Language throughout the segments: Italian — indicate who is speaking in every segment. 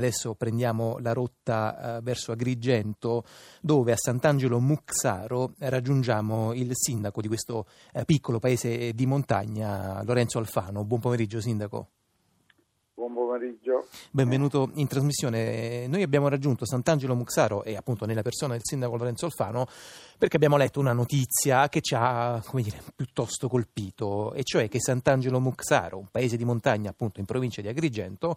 Speaker 1: Adesso prendiamo la rotta eh, verso Agrigento dove a Sant'Angelo Muxaro raggiungiamo il sindaco di questo eh, piccolo paese di montagna, Lorenzo Alfano. Buon pomeriggio sindaco.
Speaker 2: Buon pomeriggio.
Speaker 1: Benvenuto in trasmissione. Noi abbiamo raggiunto Sant'Angelo Muxaro e appunto nella persona del sindaco Lorenzo Alfano perché abbiamo letto una notizia che ci ha, come dire, piuttosto colpito, e cioè che Sant'Angelo Muxaro, un paese di montagna appunto in provincia di Agrigento,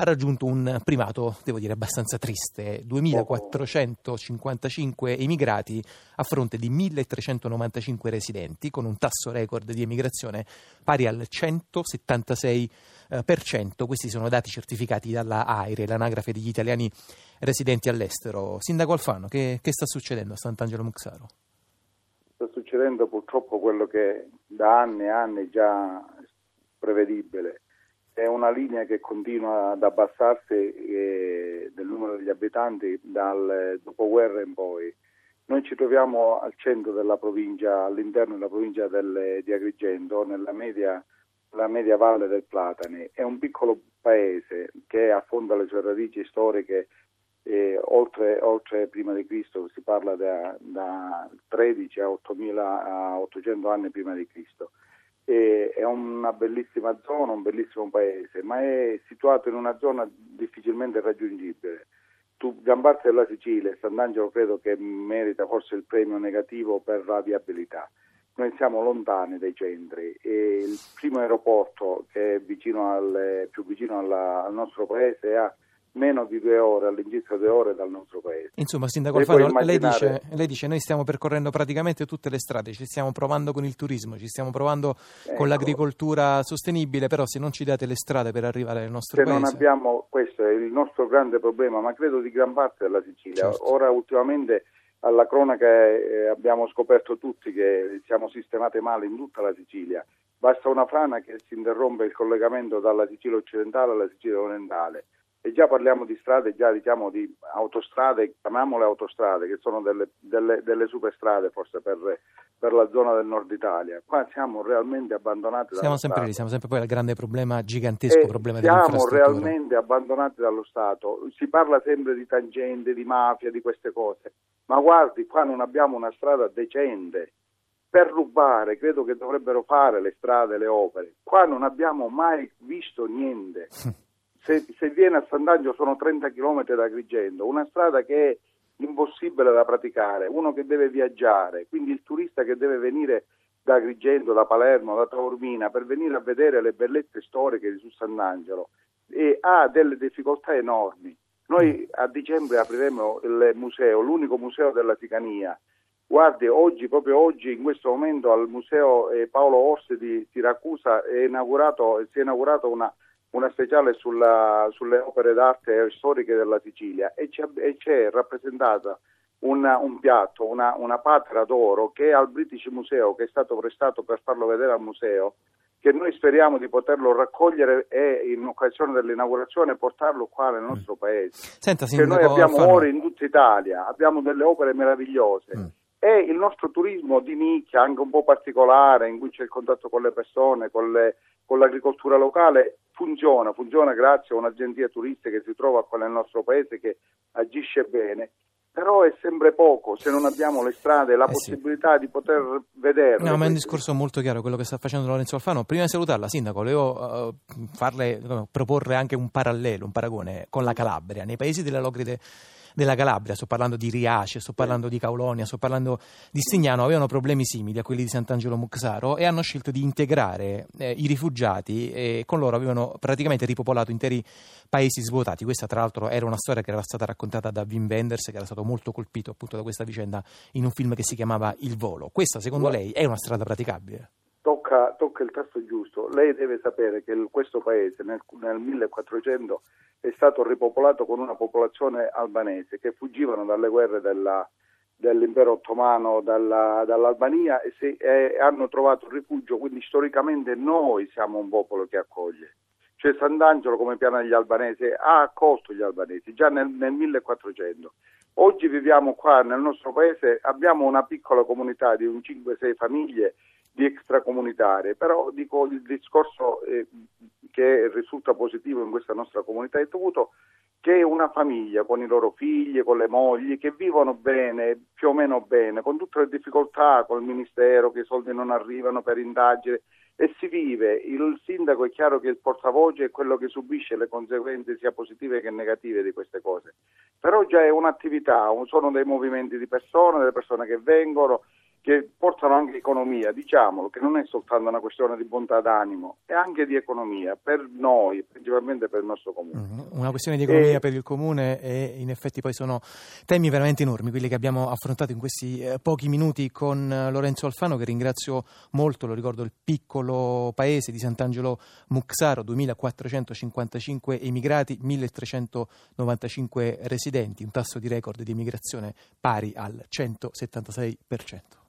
Speaker 1: ha raggiunto un primato, devo dire, abbastanza triste, 2455 emigrati a fronte di 1395 residenti, con un tasso record di emigrazione pari al 176%. Questi sono dati certificati dalla AIRE, l'anagrafe degli italiani residenti all'estero. Sindaco Alfano, che, che sta succedendo a Sant'Angelo Muxaro?
Speaker 2: Sta succedendo purtroppo quello che da anni e anni già prevedibile. È una linea che continua ad abbassarsi eh, del numero degli abitanti dal dopoguerra in poi. Noi ci troviamo al centro della provincia, all'interno della provincia del, di Agrigento, nella media, media valle del Platani. È un piccolo paese che affonda le sue radici storiche eh, oltre, oltre, prima di Cristo, si parla da, da 13 a, 8000, a 800 anni prima di Cristo. È una bellissima zona, un bellissimo paese, ma è situato in una zona difficilmente raggiungibile. Tu, gran parte della Sicilia, Sant'Angelo credo che merita forse il premio negativo per la viabilità. Noi siamo lontani dai centri e il primo aeroporto che è vicino al, più vicino alla, al nostro paese è a meno di due ore, all'incirca due ore dal nostro paese.
Speaker 1: Insomma, Sindaco Alfano, immaginare... lei, dice, lei, dice, noi stiamo percorrendo praticamente tutte le strade, ci stiamo provando con il turismo, ci stiamo provando ecco. con l'agricoltura sostenibile, però se non ci date le strade per arrivare al nostro
Speaker 2: se
Speaker 1: paese...
Speaker 2: Non abbiamo, questo è il nostro grande problema, ma credo di gran parte della Sicilia. Certo. Ora ultimamente alla cronaca eh, abbiamo scoperto tutti che siamo sistemate male in tutta la Sicilia. Basta una frana che si interrompe il collegamento dalla Sicilia occidentale alla Sicilia orientale e già parliamo di strade, già diciamo di autostrade, chiamiamole autostrade, che sono delle, delle, delle superstrade forse per, per, la zona del nord Italia. Qua siamo realmente abbandonati
Speaker 1: siamo sempre lì, siamo sempre poi al grande problema, gigantesco
Speaker 2: e
Speaker 1: problema
Speaker 2: Siamo realmente abbandonati dallo Stato. Si parla sempre di tangente, di mafia, di queste cose, ma guardi, qua non abbiamo una strada decente. Per rubare credo che dovrebbero fare le strade, le opere. Qua non abbiamo mai visto niente. se, se viene a Sant'Angelo sono 30 km da Agrigento, una strada che è impossibile da praticare, uno che deve viaggiare, quindi il turista che deve venire da Agrigento, da Palermo, da Taormina per venire a vedere le bellezze storiche di Sant'Angelo e ha delle difficoltà enormi. Noi a dicembre apriremo il museo, l'unico museo della Ticania. Guardi, oggi, proprio oggi, in questo momento, al museo eh, Paolo Orsi di Siracusa è si è inaugurata una una speciale sulla, sulle opere d'arte storiche della Sicilia e c'è, e c'è rappresentata una, un piatto, una, una patera d'oro che è al British Museo, che è stato prestato per farlo vedere al museo, che noi speriamo di poterlo raccogliere e in occasione dell'inaugurazione portarlo qua nel nostro paese.
Speaker 1: Senta,
Speaker 2: noi abbiamo Alfano. ore in tutta Italia, abbiamo delle opere meravigliose. Mm. E il nostro turismo di nicchia, anche un po' particolare, in cui c'è il contatto con le persone, con, le, con l'agricoltura locale, funziona, funziona grazie a un'agenzia turistica che si trova qua nel nostro paese che agisce bene, però è sempre poco se non abbiamo le strade la eh possibilità sì. di poter vedere.
Speaker 1: No, ma è un discorso molto chiaro quello che sta facendo Lorenzo Alfano. Prima di salutarla, Sindaco, volevo uh, farle, uh, proporre anche un parallelo, un paragone con la Calabria. Nei paesi della Logride della Calabria, sto parlando di Riace, sto parlando di Caulonia, sto parlando di Stignano, avevano problemi simili a quelli di Sant'Angelo Muxaro e hanno scelto di integrare eh, i rifugiati e con loro avevano praticamente ripopolato interi paesi svuotati. Questa tra l'altro era una storia che era stata raccontata da Wim Wenders che era stato molto colpito appunto da questa vicenda in un film che si chiamava Il volo. Questa secondo lei è una strada praticabile?
Speaker 2: Tocca, tocca il tasto giusto. Lei deve sapere che questo paese nel, nel 1400 è stato ripopolato con una popolazione albanese che fuggivano dalle guerre della, dell'impero ottomano dalla, dall'Albania e, se, e, hanno trovato rifugio, quindi storicamente noi siamo un popolo che accoglie. Cioè Sant'Angelo come piano degli albanesi ha accolto gli albanesi già nel, nel 1400. Oggi viviamo qua nel nostro paese, abbiamo una piccola comunità di un 5-6 famiglie di extracomunitarie, però dico il discorso eh, che risulta positivo in questa nostra comunità è dovuto che una famiglia con i loro figli, con le mogli, che vivono bene, più o meno bene, con tutte le difficoltà, col ministero, che i soldi non arrivano per indagine e si vive. Il sindaco è chiaro che il portavoce è quello che subisce le conseguenze sia positive che negative di queste cose. Però già è un'attività, sono dei movimenti di persone, delle persone che vengono, che portano anche economia, diciamolo, che non è soltanto una questione di bontà d'animo, è anche di economia per noi, principalmente per il nostro comune. Mm-hmm.
Speaker 1: Una questione di economia e... per il comune e in effetti poi sono temi veramente enormi, quelli che abbiamo affrontato in questi eh, pochi minuti con eh, Lorenzo Alfano, che ringrazio molto, lo ricordo il piccolo paese di Sant'Angelo Muxaro, 2455 emigrati, 1395 residenti, un tasso di record di immigrazione pari al 176%.